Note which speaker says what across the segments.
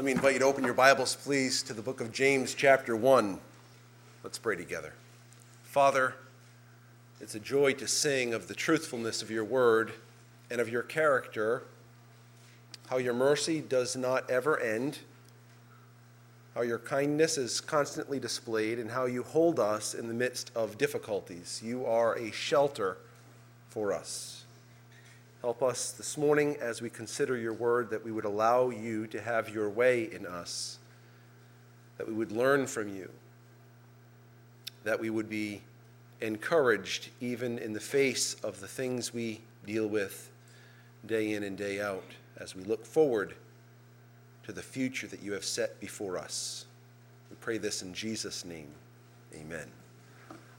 Speaker 1: Let me invite you to open your Bibles, please, to the book of James, chapter 1. Let's pray together. Father, it's a joy to sing of the truthfulness of your word and of your character, how your mercy does not ever end, how your kindness is constantly displayed, and how you hold us in the midst of difficulties. You are a shelter for us. Help us this morning as we consider your word that we would allow you to have your way in us, that we would learn from you, that we would be encouraged even in the face of the things we deal with day in and day out as we look forward to the future that you have set before us. We pray this in Jesus' name. Amen.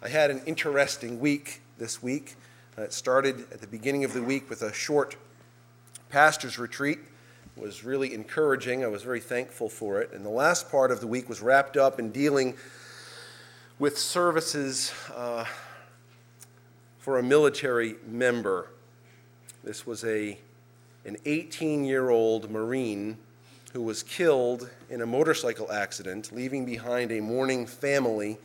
Speaker 1: I had an interesting week this week. Uh, it started at the beginning of the week with a short pastor's retreat. It was really encouraging. I was very thankful for it. And the last part of the week was wrapped up in dealing with services uh, for a military member. This was a, an 18 year old Marine who was killed in a motorcycle accident, leaving behind a mourning family,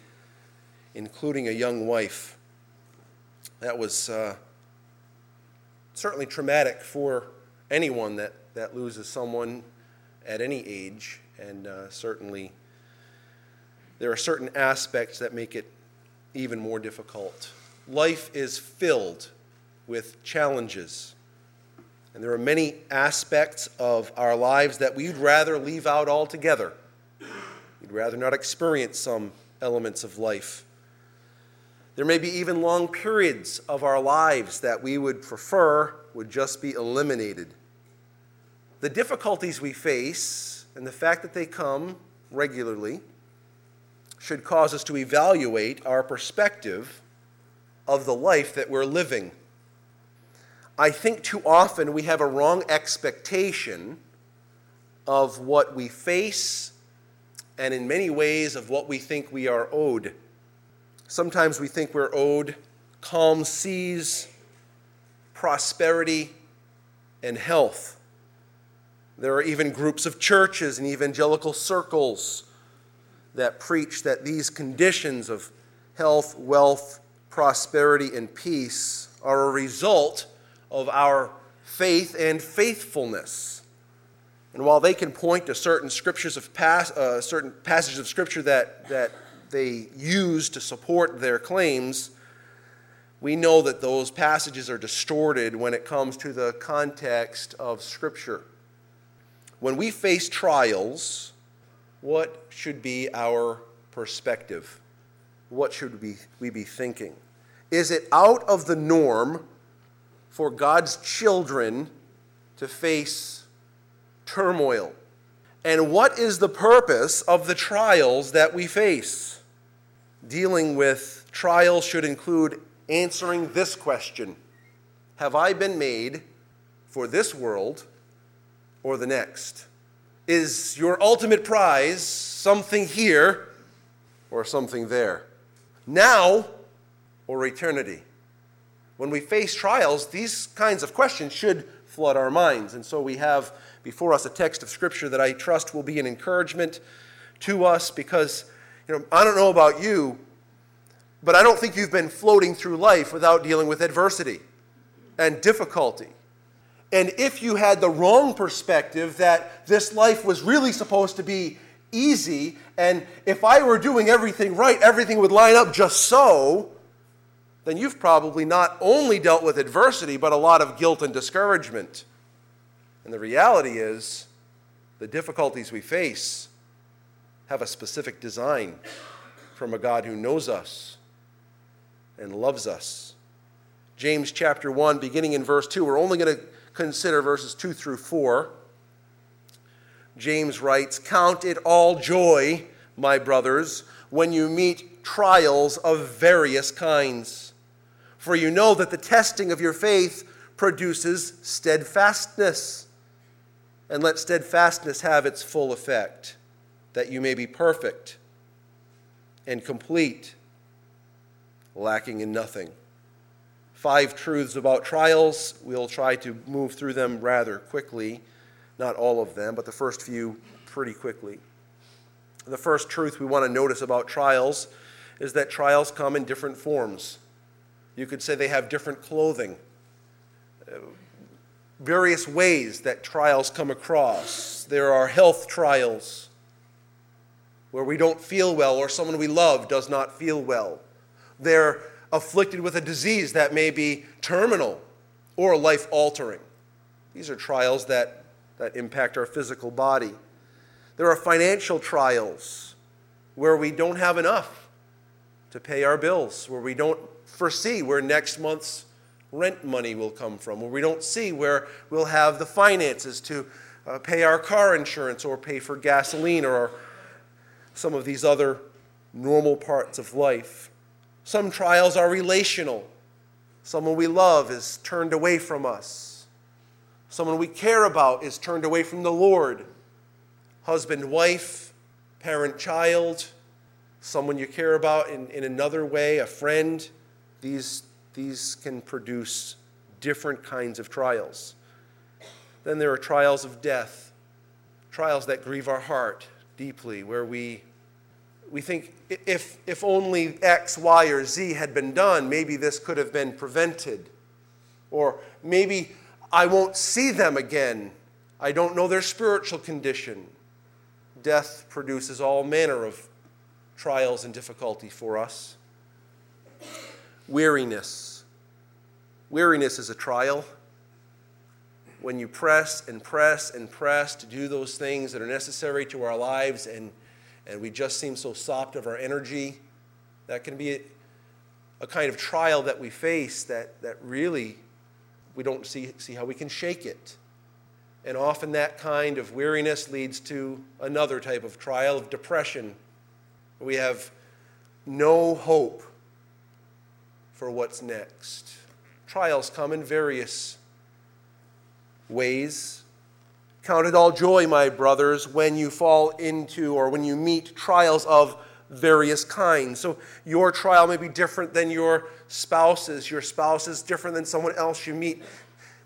Speaker 1: including a young wife. That was uh, certainly traumatic for anyone that, that loses someone at any age, and uh, certainly there are certain aspects that make it even more difficult. Life is filled with challenges. And there are many aspects of our lives that we'd rather leave out altogether. We'd rather not experience some elements of life. There may be even long periods of our lives that we would prefer would just be eliminated. The difficulties we face and the fact that they come regularly should cause us to evaluate our perspective of the life that we're living. I think too often we have a wrong expectation of what we face and, in many ways, of what we think we are owed. Sometimes we think we're owed calm seas, prosperity, and health. There are even groups of churches and evangelical circles that preach that these conditions of health, wealth, prosperity, and peace are a result of our faith and faithfulness. And while they can point to certain scriptures of pas- uh, certain passages of scripture that, that they use to support their claims, we know that those passages are distorted when it comes to the context of scripture. When we face trials, what should be our perspective? What should we, we be thinking? Is it out of the norm for God's children to face turmoil? And what is the purpose of the trials that we face? Dealing with trials should include answering this question Have I been made for this world or the next? Is your ultimate prize something here or something there? Now or eternity? When we face trials, these kinds of questions should flood our minds. And so we have before us a text of Scripture that I trust will be an encouragement to us because, you know, I don't know about you, but I don't think you've been floating through life without dealing with adversity and difficulty. And if you had the wrong perspective that this life was really supposed to be easy, and if I were doing everything right, everything would line up just so, then you've probably not only dealt with adversity, but a lot of guilt and discouragement. And the reality is, the difficulties we face have a specific design from a God who knows us and loves us. James chapter 1, beginning in verse 2, we're only going to consider verses 2 through 4. James writes, Count it all joy, my brothers, when you meet trials of various kinds. For you know that the testing of your faith produces steadfastness. And let steadfastness have its full effect, that you may be perfect and complete, lacking in nothing five truths about trials. We'll try to move through them rather quickly, not all of them, but the first few pretty quickly. The first truth we want to notice about trials is that trials come in different forms. You could say they have different clothing, various ways that trials come across. There are health trials where we don't feel well or someone we love does not feel well. They're afflicted with a disease that may be terminal or life altering. These are trials that, that impact our physical body. There are financial trials where we don't have enough to pay our bills, where we don't foresee where next month's rent money will come from, where we don't see where we'll have the finances to uh, pay our car insurance or pay for gasoline or some of these other normal parts of life. Some trials are relational. Someone we love is turned away from us. Someone we care about is turned away from the Lord. Husband, wife, parent, child, someone you care about in, in another way, a friend. These, these can produce different kinds of trials. Then there are trials of death, trials that grieve our heart deeply, where we we think if, if only X, Y, or Z had been done, maybe this could have been prevented. Or maybe I won't see them again. I don't know their spiritual condition. Death produces all manner of trials and difficulty for us. Weariness. Weariness is a trial. When you press and press and press to do those things that are necessary to our lives and and we just seem so sopped of our energy. That can be a, a kind of trial that we face that, that really we don't see, see how we can shake it. And often that kind of weariness leads to another type of trial of depression. We have no hope for what's next. Trials come in various ways. Count it all joy, my brothers, when you fall into or when you meet trials of various kinds. So your trial may be different than your spouse's. Your spouse is different than someone else you meet.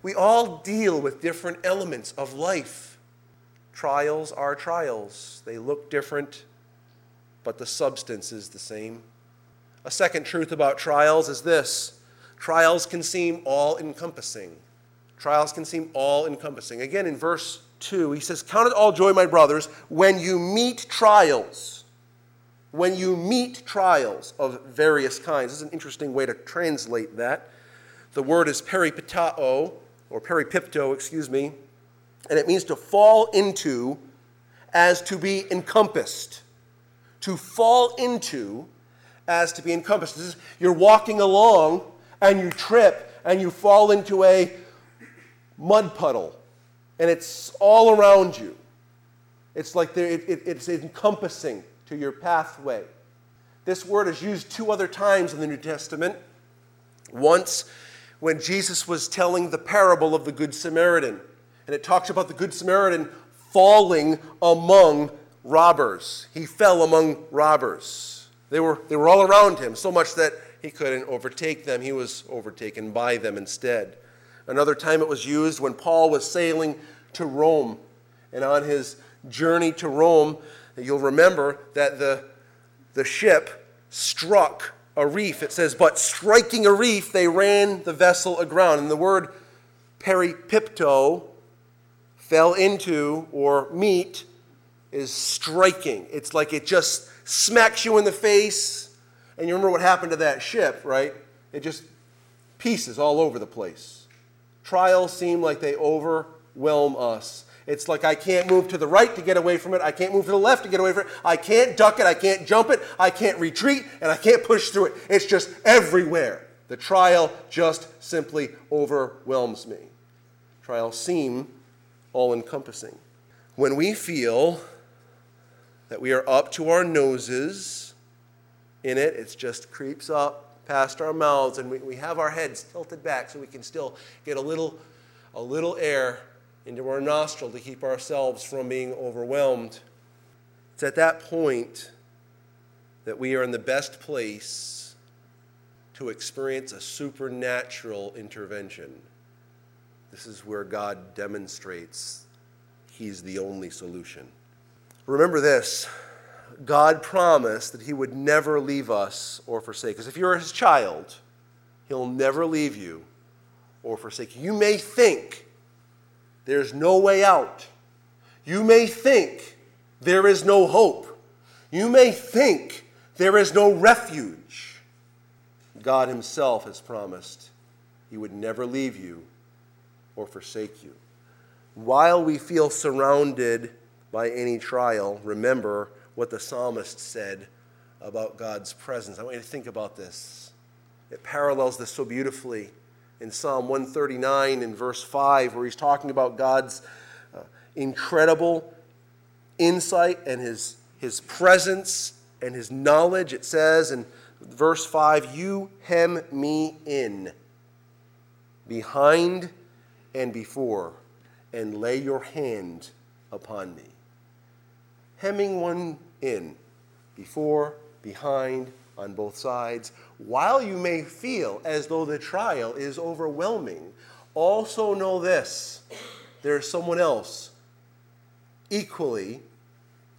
Speaker 1: We all deal with different elements of life. Trials are trials, they look different, but the substance is the same. A second truth about trials is this trials can seem all encompassing. Trials can seem all encompassing. Again, in verse 2, he says, Count it all joy, my brothers, when you meet trials. When you meet trials of various kinds. This is an interesting way to translate that. The word is peripatao, or peripipto, excuse me, and it means to fall into as to be encompassed. To fall into as to be encompassed. Is, you're walking along and you trip and you fall into a mud puddle and it's all around you. It's like it, it, it's encompassing to your pathway. This word is used two other times in the New Testament. Once, when Jesus was telling the parable of the Good Samaritan, and it talks about the Good Samaritan falling among robbers. He fell among robbers. They were, they were all around him, so much that he couldn't overtake them. He was overtaken by them instead. Another time it was used when Paul was sailing to Rome. And on his journey to Rome, you'll remember that the, the ship struck a reef. It says, But striking a reef, they ran the vessel aground. And the word peripipto, fell into or meet, is striking. It's like it just smacks you in the face. And you remember what happened to that ship, right? It just pieces all over the place. Trials seem like they overwhelm us. It's like I can't move to the right to get away from it. I can't move to the left to get away from it. I can't duck it. I can't jump it. I can't retreat. And I can't push through it. It's just everywhere. The trial just simply overwhelms me. Trials seem all encompassing. When we feel that we are up to our noses in it, it just creeps up past our mouths and we, we have our heads tilted back so we can still get a little, a little air into our nostril to keep ourselves from being overwhelmed. It's at that point that we are in the best place to experience a supernatural intervention. This is where God demonstrates He's the only solution. Remember this God promised that He would never leave us or forsake us. If you're His child, He'll never leave you or forsake you. You may think there's no way out. You may think there is no hope. You may think there is no refuge. God Himself has promised He would never leave you or forsake you. While we feel surrounded by any trial, remember what the psalmist said about God's presence. I want you to think about this. It parallels this so beautifully in Psalm 139 in verse 5, where he's talking about God's uh, incredible insight and his, his presence and his knowledge. It says in verse 5, You hem me in behind and before, and lay your hand upon me. Hemming one in, before, behind, on both sides, while you may feel as though the trial is overwhelming, also know this there's someone else equally,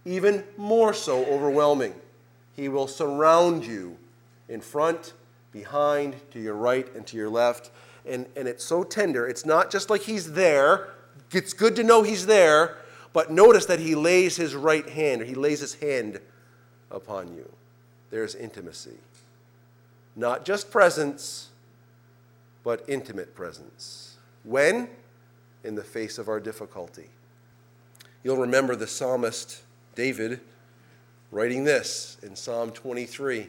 Speaker 1: even more so overwhelming. He will surround you in front, behind, to your right, and to your left. And, and it's so tender. It's not just like he's there. It's good to know he's there, but notice that he lays his right hand, or he lays his hand upon you. There's intimacy. Not just presence, but intimate presence. When? In the face of our difficulty. You'll remember the psalmist David writing this in Psalm 23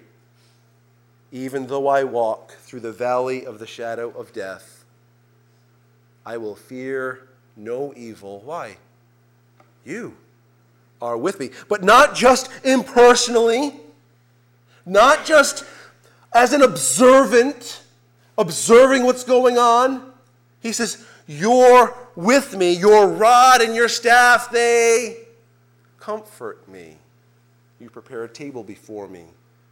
Speaker 1: Even though I walk through the valley of the shadow of death, I will fear no evil. Why? You are with me. But not just impersonally, not just as an observant, observing what's going on. He says, You're with me. Your rod and your staff, they comfort me. You prepare a table before me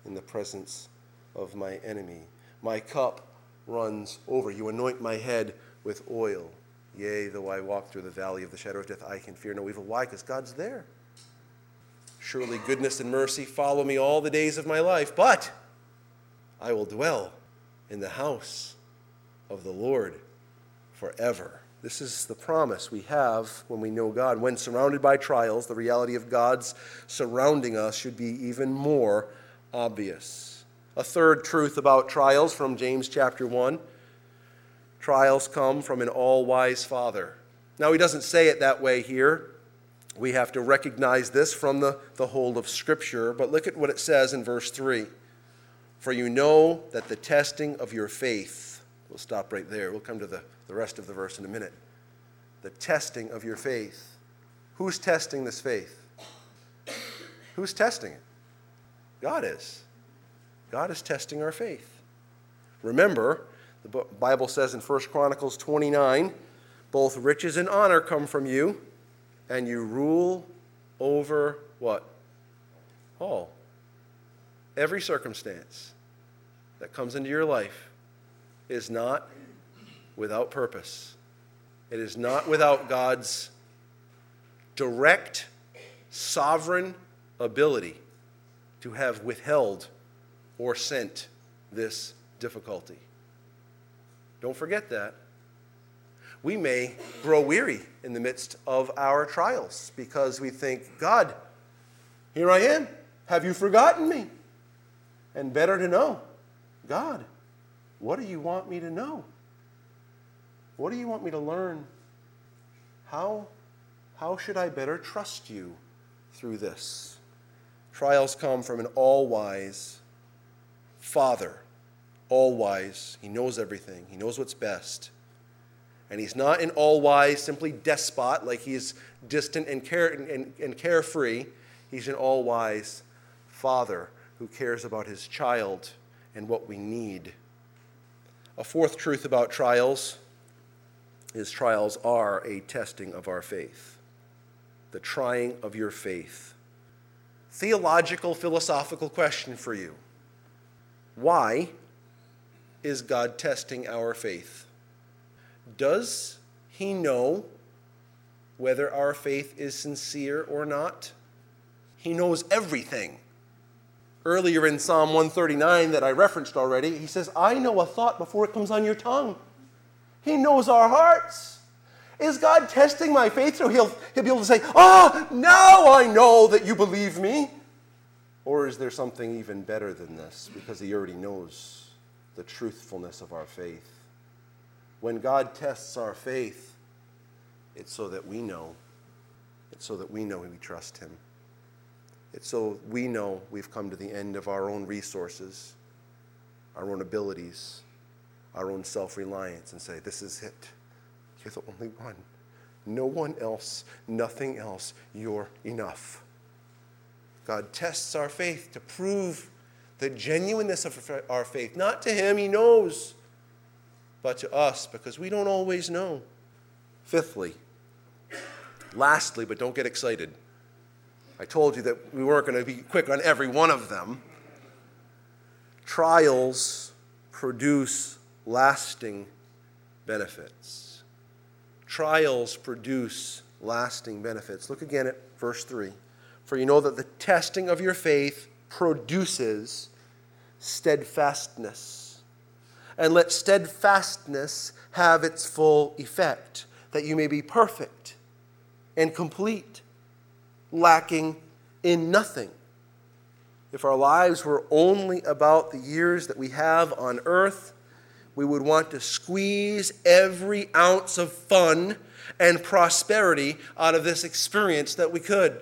Speaker 1: in the presence of my enemy. My cup runs over. You anoint my head with oil. Yea, though I walk through the valley of the shadow of death, I can fear no evil. Why? Because God's there. Surely goodness and mercy follow me all the days of my life, but I will dwell in the house of the Lord forever. This is the promise we have when we know God. When surrounded by trials, the reality of God's surrounding us should be even more obvious. A third truth about trials from James chapter 1 trials come from an all wise Father. Now, he doesn't say it that way here. We have to recognize this from the, the whole of Scripture, but look at what it says in verse 3. For you know that the testing of your faith, we'll stop right there. We'll come to the, the rest of the verse in a minute. The testing of your faith. Who's testing this faith? Who's testing it? God is. God is testing our faith. Remember, the Bible says in 1 Chronicles 29 both riches and honor come from you, and you rule over what? All every circumstance that comes into your life is not without purpose. It is not without God's direct, sovereign ability to have withheld or sent this difficulty. Don't forget that. We may grow weary in the midst of our trials because we think, God, here I am. Have you forgotten me? and better to know God, what do you want me to know? What do you want me to learn? How, how should I better trust you through this? Trials come from an all wise Father, all wise. He knows everything, He knows what's best. And He's not an all wise, simply despot, like He's distant and, care, and, and carefree. He's an all wise Father who cares about his child and what we need. A fourth truth about trials is trials are a testing of our faith, the trying of your faith. Theological, philosophical question for you Why is God testing our faith? Does he know whether our faith is sincere or not? He knows everything. Earlier in Psalm 139 that I referenced already, he says, I know a thought before it comes on your tongue. He knows our hearts. Is God testing my faith so he'll, he'll be able to say, Oh, now I know that you believe me? Or is there something even better than this because he already knows the truthfulness of our faith? When God tests our faith, it's so that we know. It's so that we know we trust him. It's so we know we've come to the end of our own resources, our own abilities, our own self reliance, and say, This is it. You're the only one. No one else, nothing else. You're enough. God tests our faith to prove the genuineness of our faith. Not to Him, He knows, but to us because we don't always know. Fifthly, lastly, but don't get excited. I told you that we weren't going to be quick on every one of them. Trials produce lasting benefits trials produce lasting benefits. Look again at verse 3. For you know that the testing of your faith produces steadfastness. And let steadfastness have its full effect, that you may be perfect and complete, lacking in nothing. If our lives were only about the years that we have on earth, we would want to squeeze every ounce of fun and prosperity out of this experience that we could.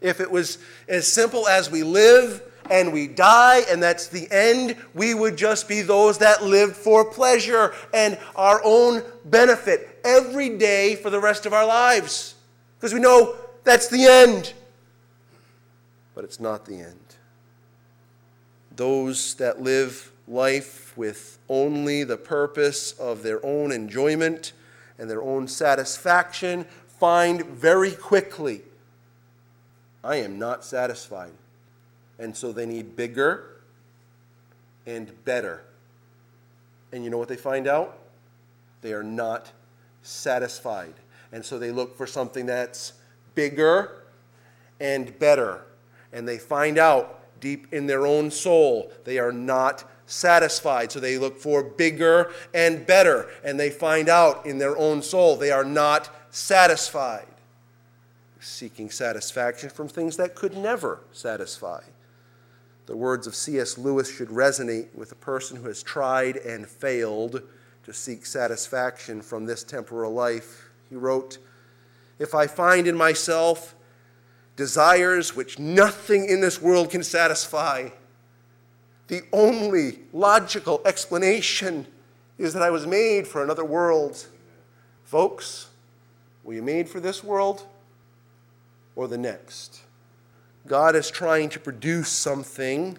Speaker 1: If it was as simple as we live and we die and that's the end, we would just be those that lived for pleasure and our own benefit every day for the rest of our lives. Because we know that's the end. But it's not the end. Those that live life with only the purpose of their own enjoyment and their own satisfaction find very quickly I am not satisfied. And so they need bigger and better. And you know what they find out? They are not satisfied. And so they look for something that's bigger and better. And they find out deep in their own soul they are not satisfied. So they look for bigger and better, and they find out in their own soul they are not satisfied. Seeking satisfaction from things that could never satisfy. The words of C.S. Lewis should resonate with a person who has tried and failed to seek satisfaction from this temporal life. He wrote, If I find in myself desires which nothing in this world can satisfy, the only logical explanation is that I was made for another world. Folks, were you made for this world or the next? God is trying to produce something,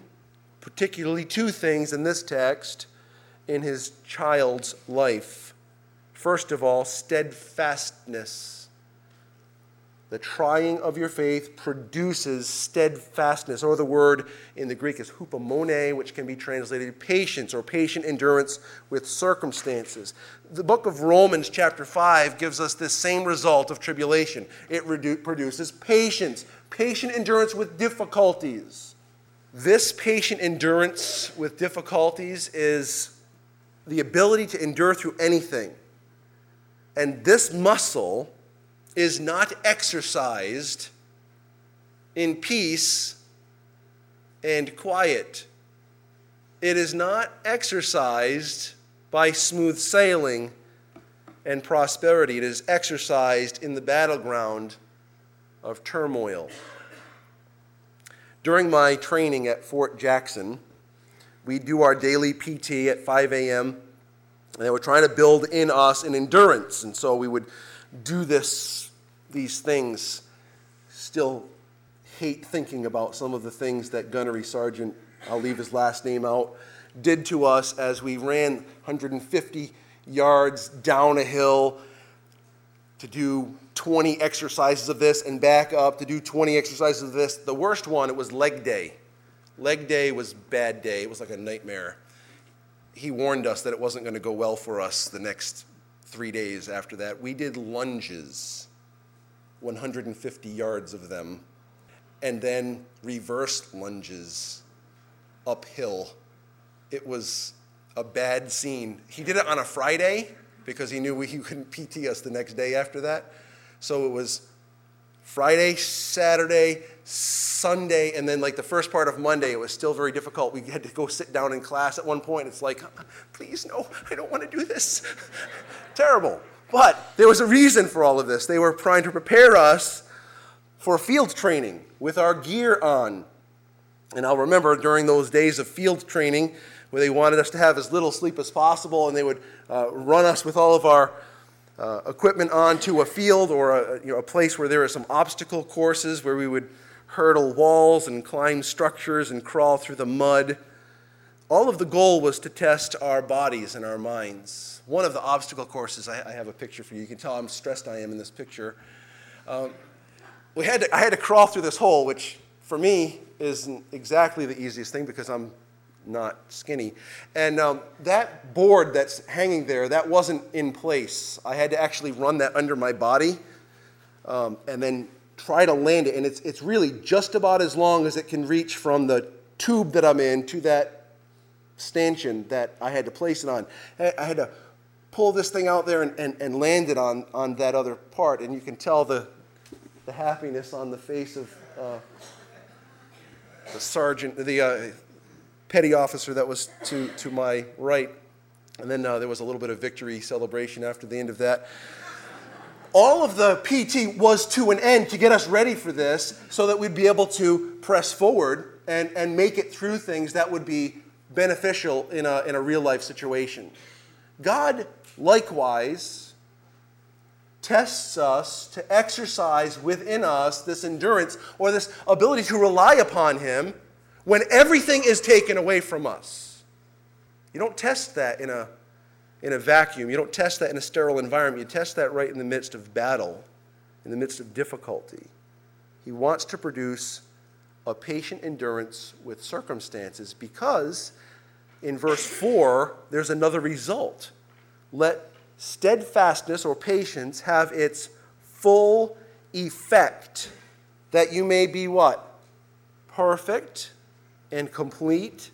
Speaker 1: particularly two things in this text, in his child's life. First of all, steadfastness the trying of your faith produces steadfastness, or the word in the Greek is hupomone, which can be translated patience or patient endurance with circumstances. The book of Romans, chapter 5, gives us this same result of tribulation. It produces patience, patient endurance with difficulties. This patient endurance with difficulties is the ability to endure through anything. And this muscle is not exercised in peace and quiet. It is not exercised by smooth sailing and prosperity. It is exercised in the battleground of turmoil. During my training at Fort Jackson, we do our daily PT at 5 a.m. And they were trying to build in us an endurance. And so we would do this, these things, still hate thinking about some of the things that Gunnery Sergeant, I'll leave his last name out, did to us as we ran 150 yards down a hill to do 20 exercises of this and back up to do 20 exercises of this. The worst one, it was leg day. Leg day was bad day. It was like a nightmare. He warned us that it wasn't going to go well for us the next three days after that, we did lunges, 150 yards of them. and then reversed lunges uphill. It was a bad scene. He did it on a Friday because he knew we, he couldn't PT us the next day after that. So it was Friday, Saturday, Sunday, and then like the first part of Monday, it was still very difficult. We had to go sit down in class at one point. It's like, uh, please, no, I don't want to do this. Terrible. But there was a reason for all of this. They were trying to prepare us for field training with our gear on. And I'll remember during those days of field training where they wanted us to have as little sleep as possible, and they would uh, run us with all of our uh, equipment onto a field or a, you know, a place where there are some obstacle courses where we would hurdle walls and climb structures and crawl through the mud. All of the goal was to test our bodies and our minds. One of the obstacle courses, I, I have a picture for you. You can tell how stressed I am in this picture. Um, we had to, I had to crawl through this hole, which for me isn't exactly the easiest thing because I'm not skinny. And um, that board that's hanging there, that wasn't in place. I had to actually run that under my body um, and then try to land it. And it's, it's really just about as long as it can reach from the tube that I'm in to that stanchion that I had to place it on. I had to pull this thing out there and, and, and land it on, on that other part. And you can tell the, the happiness on the face of uh, the sergeant, the, uh, petty officer that was to, to my right. And then uh, there was a little bit of victory celebration after the end of that. All of the PT was to an end to get us ready for this so that we'd be able to press forward and, and make it through things that would be beneficial in a, in a real life situation. God, likewise, tests us to exercise within us this endurance or this ability to rely upon Him when everything is taken away from us. You don't test that in a, in a vacuum. You don't test that in a sterile environment. You test that right in the midst of battle, in the midst of difficulty. He wants to produce a patient endurance with circumstances because in verse 4, there's another result. Let steadfastness or patience have its full effect, that you may be what? Perfect and complete,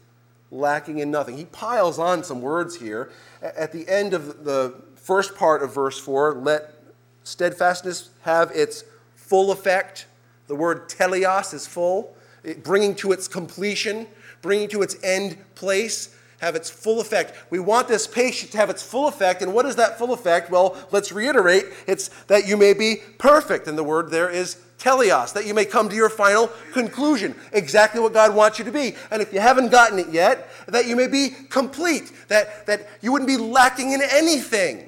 Speaker 1: lacking in nothing. He piles on some words here. At the end of the first part of verse 4, let steadfastness have its full effect. The word teleos is full, bringing to its completion, bringing to its end place have its full effect. We want this patient to have its full effect. And what is that full effect? Well, let's reiterate it's that you may be perfect. And the word there is teleos, that you may come to your final conclusion, exactly what God wants you to be. And if you haven't gotten it yet, that you may be complete, that, that you wouldn't be lacking in anything.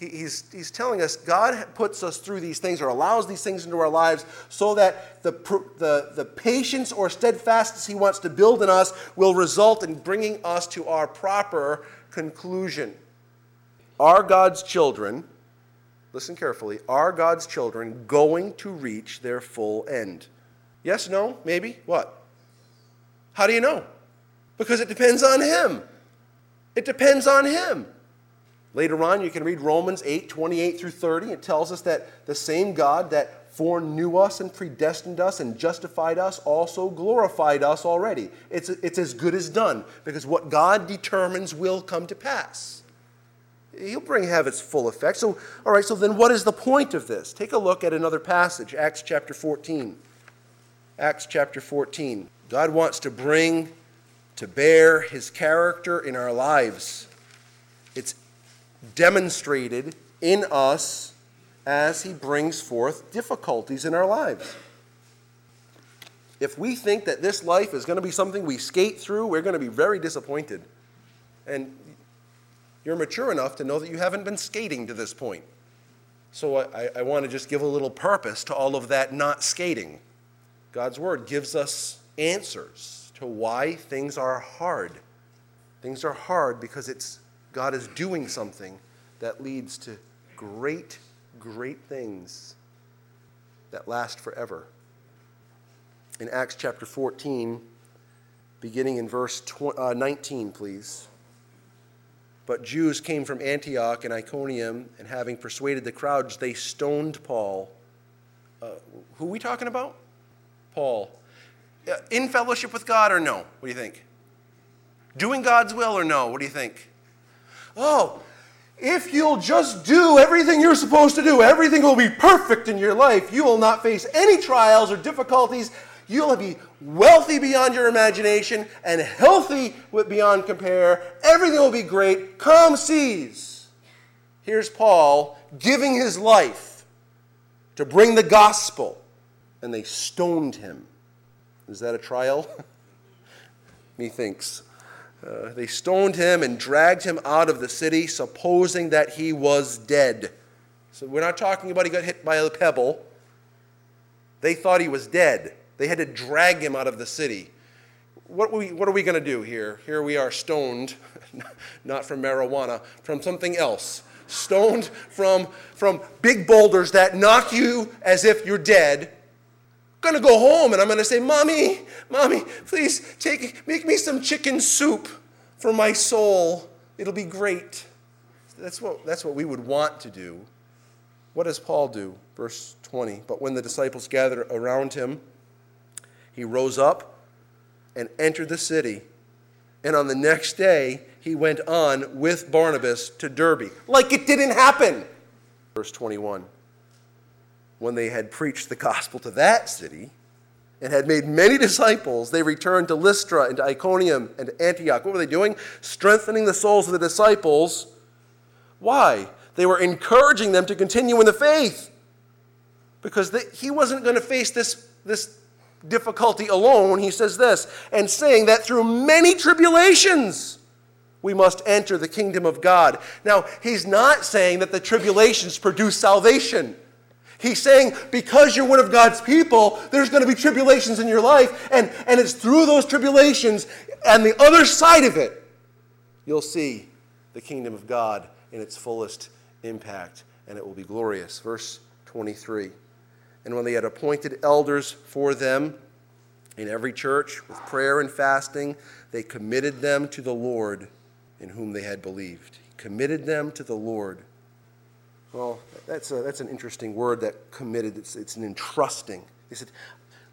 Speaker 1: He's, he's telling us God puts us through these things or allows these things into our lives so that the, the, the patience or steadfastness He wants to build in us will result in bringing us to our proper conclusion. Are God's children listen carefully, are God's children going to reach their full end? Yes, no, maybe? What? How do you know? Because it depends on Him. It depends on Him. Later on, you can read Romans 8 28 through 30. It tells us that the same God that foreknew us and predestined us and justified us also glorified us already. It's, it's as good as done because what God determines will come to pass. He'll bring have its full effect. So, all right, so then what is the point of this? Take a look at another passage, Acts chapter 14. Acts chapter 14. God wants to bring to bear his character in our lives. Demonstrated in us as he brings forth difficulties in our lives. If we think that this life is going to be something we skate through, we're going to be very disappointed. And you're mature enough to know that you haven't been skating to this point. So I, I want to just give a little purpose to all of that not skating. God's Word gives us answers to why things are hard. Things are hard because it's God is doing something that leads to great, great things that last forever. In Acts chapter 14, beginning in verse uh, 19, please. But Jews came from Antioch and Iconium, and having persuaded the crowds, they stoned Paul. Uh, who are we talking about? Paul? Uh, in fellowship with God or no? What do you think? Doing God's will or no? What do you think? Oh, if you'll just do everything you're supposed to do, everything will be perfect in your life. You will not face any trials or difficulties. You'll be wealthy beyond your imagination and healthy beyond compare. Everything will be great. Come seize. Here's Paul giving his life to bring the gospel, and they stoned him. Is that a trial? Methinks. Uh, they stoned him and dragged him out of the city, supposing that he was dead. So we're not talking about he got hit by a pebble. They thought he was dead. They had to drag him out of the city. What, we, what are we going to do here? Here we are stoned, not from marijuana, from something else. Stoned from, from big boulders that knock you as if you're dead I'm gonna go home and I'm gonna say, Mommy, Mommy, please take, make me some chicken soup for my soul. It'll be great. That's what, that's what we would want to do. What does Paul do? Verse 20. But when the disciples gathered around him, he rose up and entered the city. And on the next day, he went on with Barnabas to Derbe, like it didn't happen. Verse 21 when they had preached the gospel to that city and had made many disciples, they returned to Lystra and to Iconium and to Antioch. What were they doing? Strengthening the souls of the disciples. Why? They were encouraging them to continue in the faith because he wasn't going to face this, this difficulty alone. He says this, and saying that through many tribulations, we must enter the kingdom of God. Now, he's not saying that the tribulations produce salvation. He's saying, because you're one of God's people, there's going to be tribulations in your life, and, and it's through those tribulations and the other side of it, you'll see the kingdom of God in its fullest impact, and it will be glorious. Verse 23. And when they had appointed elders for them in every church with prayer and fasting, they committed them to the Lord in whom they had believed. He committed them to the Lord. Well, that's, a, that's an interesting word that committed. It's, it's an entrusting. He said,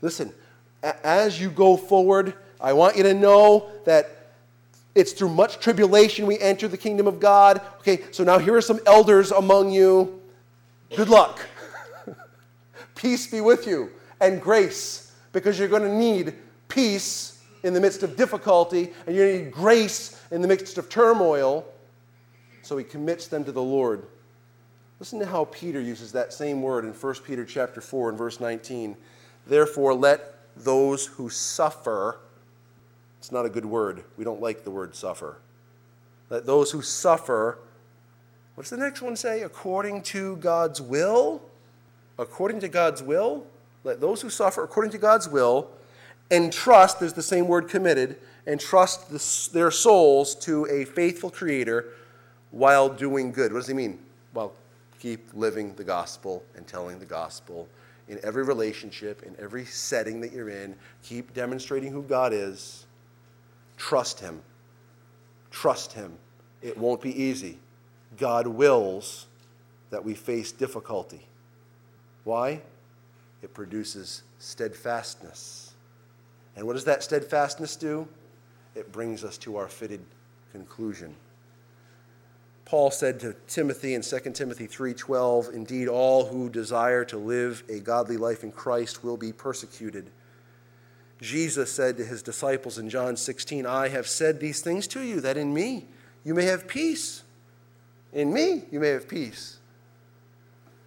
Speaker 1: listen, as you go forward, I want you to know that it's through much tribulation we enter the kingdom of God. Okay, so now here are some elders among you. Good luck. peace be with you and grace, because you're going to need peace in the midst of difficulty, and you're going to need grace in the midst of turmoil. So he commits them to the Lord. Listen to how Peter uses that same word in 1 Peter chapter 4 and verse 19. Therefore, let those who suffer, it's not a good word. We don't like the word suffer. Let those who suffer, what's the next one say? According to God's will? According to God's will? Let those who suffer according to God's will entrust, there's the same word committed, entrust the, their souls to a faithful Creator while doing good. What does he mean? While keep living the gospel and telling the gospel in every relationship, in every setting that you're in. Keep demonstrating who God is. Trust Him. Trust Him. It won't be easy. God wills that we face difficulty. Why? It produces steadfastness. And what does that steadfastness do? It brings us to our fitted conclusion. Paul said to Timothy in 2 Timothy 3:12, "Indeed all who desire to live a godly life in Christ will be persecuted." Jesus said to his disciples in John 16, "I have said these things to you that in me you may have peace. In me you may have peace.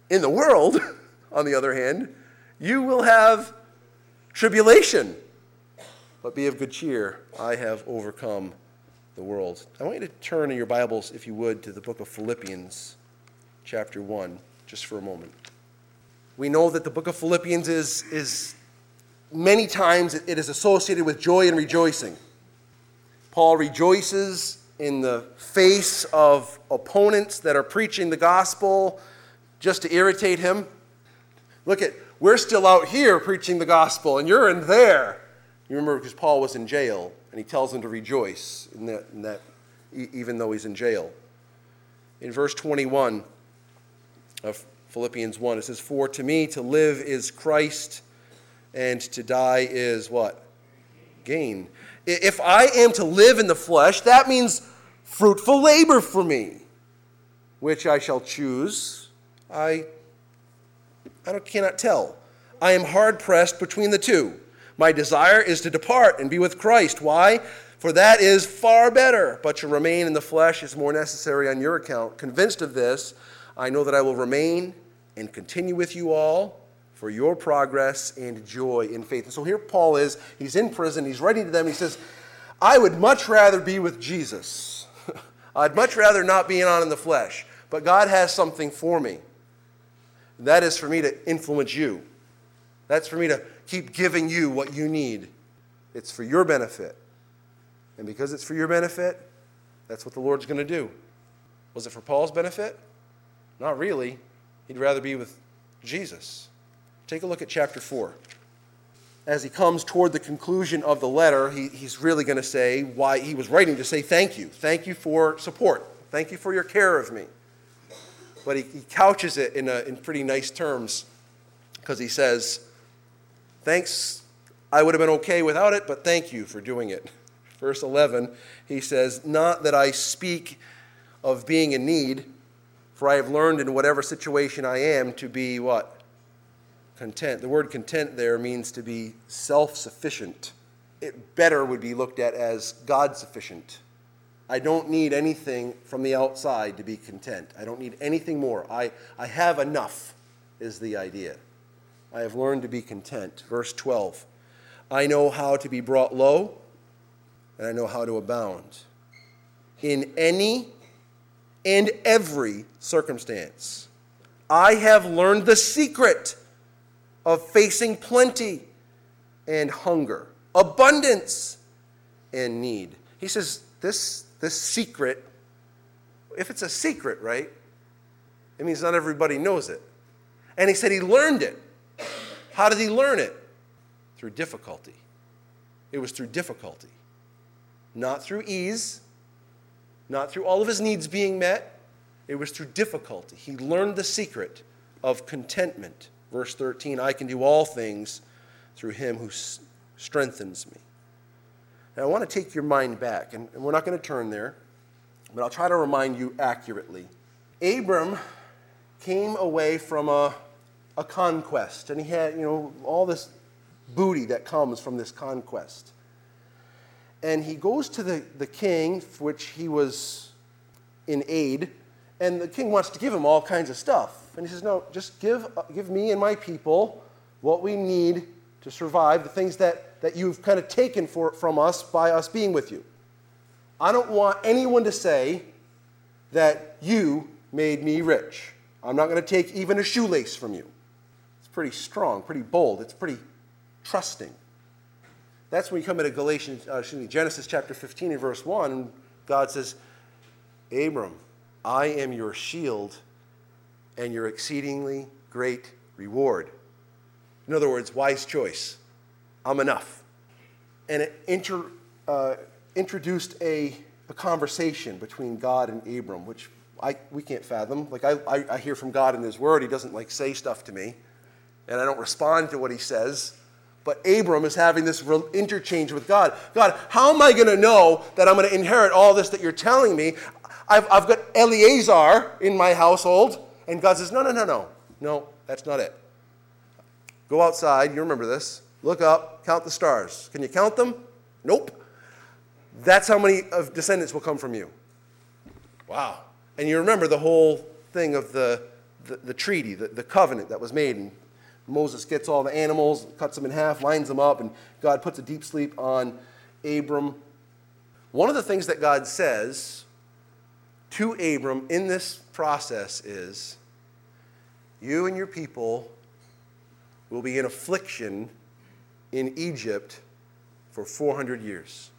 Speaker 1: In the world, on the other hand, you will have tribulation. But be of good cheer, I have overcome the world. I want you to turn in your Bibles, if you would, to the book of Philippians, chapter 1, just for a moment. We know that the book of Philippians is, is many times it is associated with joy and rejoicing. Paul rejoices in the face of opponents that are preaching the gospel just to irritate him. Look at, we're still out here preaching the gospel, and you're in there. You remember because Paul was in jail and he tells them to rejoice in that, in that even though he's in jail. In verse 21 of Philippians 1, it says, For to me to live is Christ, and to die is what? Gain. If I am to live in the flesh, that means fruitful labor for me, which I shall choose. I, I cannot tell. I am hard pressed between the two. My desire is to depart and be with Christ. Why? For that is far better. But to remain in the flesh is more necessary on your account. Convinced of this, I know that I will remain and continue with you all for your progress and joy in faith. And so here Paul is, he's in prison, he's writing to them, he says, I would much rather be with Jesus. I'd much rather not be on in the flesh, but God has something for me. That is for me to influence you. That's for me to keep giving you what you need. It's for your benefit. And because it's for your benefit, that's what the Lord's going to do. Was it for Paul's benefit? Not really. He'd rather be with Jesus. Take a look at chapter 4. As he comes toward the conclusion of the letter, he, he's really going to say why he was writing to say thank you. Thank you for support. Thank you for your care of me. But he, he couches it in, a, in pretty nice terms because he says, Thanks, I would have been okay without it, but thank you for doing it. Verse 11, he says, Not that I speak of being in need, for I have learned in whatever situation I am to be what? content. The word content there means to be self sufficient. It better would be looked at as God sufficient. I don't need anything from the outside to be content. I don't need anything more. I, I have enough, is the idea. I have learned to be content. Verse 12 I know how to be brought low, and I know how to abound. In any and every circumstance, I have learned the secret of facing plenty and hunger, abundance and need. He says, this, this secret, if it's a secret, right, it means not everybody knows it. And he said he learned it. How did he learn it? Through difficulty. It was through difficulty, not through ease, not through all of his needs being met. It was through difficulty. He learned the secret of contentment. Verse 13 I can do all things through him who strengthens me. Now, I want to take your mind back, and we're not going to turn there, but I'll try to remind you accurately. Abram came away from a, a conquest, and he had, you know, all this booty that comes from this conquest. And he goes to the, the king, which he was in aid, and the king wants to give him all kinds of stuff. And he says, No, just give, give me and my people what we need to survive, the things that, that you've kind of taken for, from us by us being with you. I don't want anyone to say that you made me rich. I'm not going to take even a shoelace from you. Pretty strong, pretty bold, it's pretty trusting. That's when you come into Galatians, uh, me, Genesis chapter 15 and verse 1, and God says, Abram, I am your shield and your exceedingly great reward. In other words, wise choice. I'm enough. And it inter, uh, introduced a, a conversation between God and Abram, which I, we can't fathom. Like, I, I, I hear from God in His Word. He doesn't, like, say stuff to me, and I don't respond to what He says. But Abram is having this interchange with God. God, how am I going to know that I'm going to inherit all this that you're telling me? I've, I've got Eleazar in my household. And God says, No, no, no, no. No, that's not it. Go outside. You remember this. Look up, count the stars. Can you count them? Nope. That's how many of descendants will come from you. Wow. And you remember the whole thing of the, the, the treaty, the, the covenant that was made. Moses gets all the animals, cuts them in half, lines them up, and God puts a deep sleep on Abram. One of the things that God says to Abram in this process is you and your people will be in affliction in Egypt for 400 years.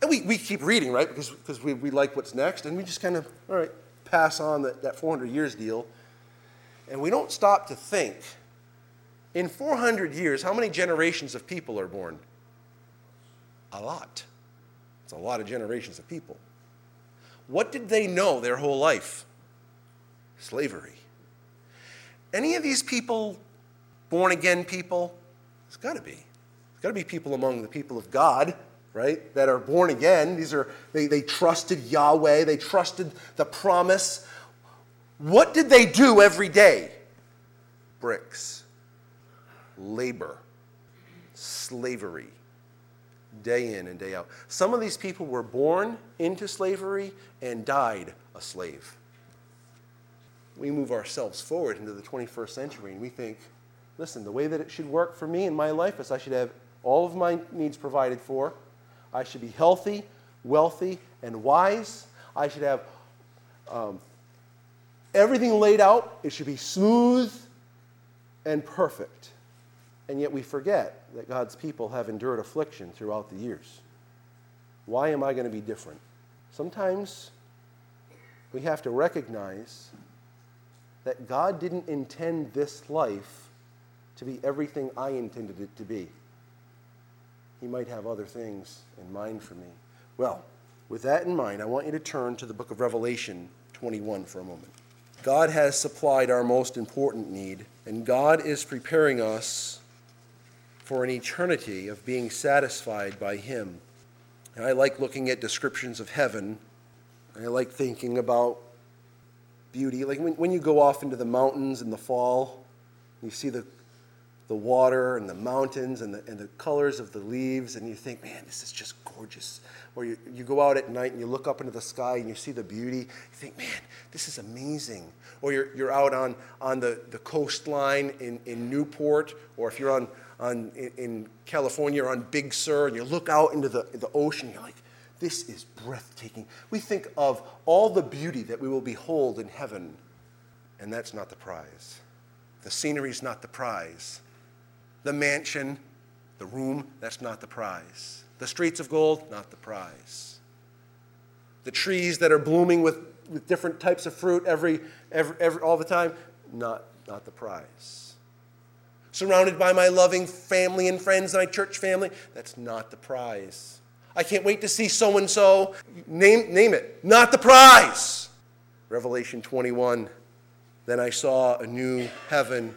Speaker 1: And we, we keep reading, right? Because, because we, we like what's next, and we just kind of, all right, pass on that, that 400 years deal. And we don't stop to think in 400 years, how many generations of people are born? A lot. It's a lot of generations of people. What did they know their whole life? Slavery. Any of these people born again people? There's got to be. There's got to be people among the people of God, right, that are born again. These are, they, they trusted Yahweh, they trusted the promise. What did they do every day? Bricks, labor, slavery, day in and day out. Some of these people were born into slavery and died a slave. We move ourselves forward into the 21st century and we think, listen, the way that it should work for me in my life is I should have all of my needs provided for. I should be healthy, wealthy, and wise. I should have um, everything laid out. It should be smooth and perfect. And yet we forget that God's people have endured affliction throughout the years. Why am I going to be different? Sometimes we have to recognize that God didn't intend this life to be everything I intended it to be. He might have other things in mind for me. Well, with that in mind, I want you to turn to the book of Revelation 21 for a moment. God has supplied our most important need, and God is preparing us for an eternity of being satisfied by Him. And I like looking at descriptions of heaven. I like thinking about beauty. Like when, when you go off into the mountains in the fall, you see the, the water and the mountains and the, and the colors of the leaves, and you think, man, this is just gorgeous. Or you, you go out at night and you look up into the sky and you see the beauty. You think, man, this is amazing. Or you're, you're out on, on the, the coastline in, in Newport, or if you're on, on, in, in California or on Big Sur, and you look out into the, the ocean, you're like, this is breathtaking. We think of all the beauty that we will behold in heaven, and that's not the prize. The scenery is not the prize. The mansion, the room, that's not the prize. The streets of gold, not the prize. The trees that are blooming with, with different types of fruit every, every, every, all the time, not, not the prize. Surrounded by my loving family and friends, my church family, that's not the prize. I can't wait to see so and so. Name, name it. Not the prize. Revelation 21. Then I saw a new heaven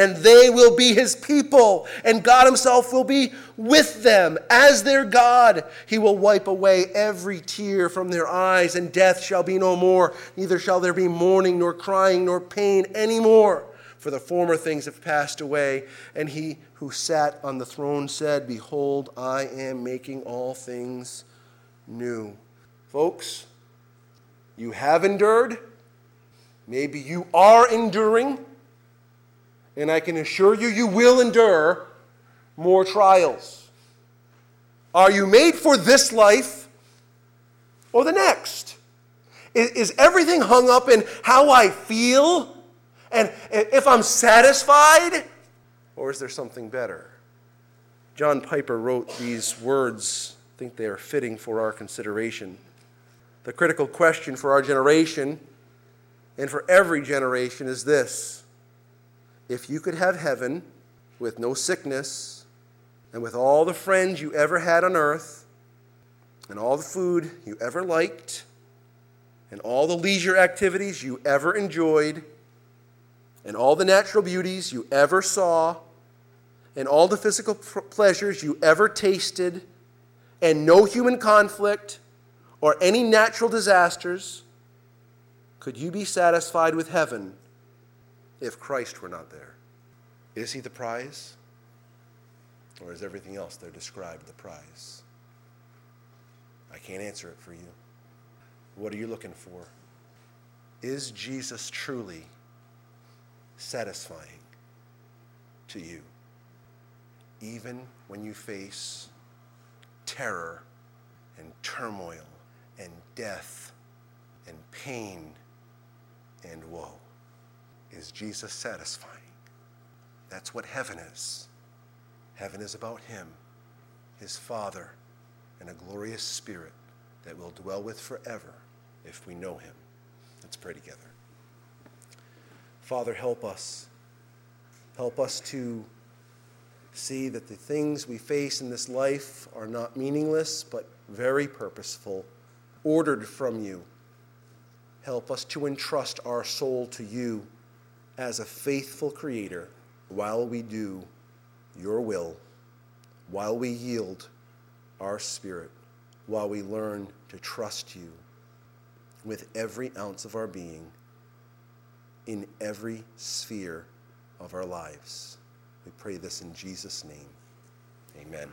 Speaker 1: and they will be his people, and God himself will be with them as their God. He will wipe away every tear from their eyes, and death shall be no more. Neither shall there be mourning, nor crying, nor pain any more, for the former things have passed away. And he who sat on the throne said, Behold, I am making all things new. Folks, you have endured. Maybe you are enduring and I can assure you, you will endure more trials. Are you made for this life or the next? Is, everything hung up in how I feel and if I'm satisfied? Or is there something better? John Piper wrote these words. I think they are fitting for our consideration. The critical question for our generation and for every generation is this if you could have heaven with no sickness and with all the friends you ever had on earth and all the food you ever liked and all the leisure activities you ever enjoyed and all the natural beauties you ever saw and all the physical pleasures you ever tasted and no human conflict or any natural disasters, could you be satisfied with heaven if Christ were not there? Is he the prize? Or is everything else there described the prize? I can't answer it for you. What are you looking for? Is Jesus truly satisfying to you? Even when you face terror and turmoil and death and pain and woe. Is Jesus satisfying? That's what heaven is. Heaven is about Him, His Father, and a glorious Spirit that we'll dwell with forever if we know him. Let's pray together. Father, help us. Help us to see that the things we face in this life are not meaningless, but very purposeful, ordered from you. Help us to entrust our soul to you as a faithful creator while we do your will, while we yield our spirit, while we learn to trust you with every ounce of our being in every sphere of our lives. We pray this in Jesus' name. Amen.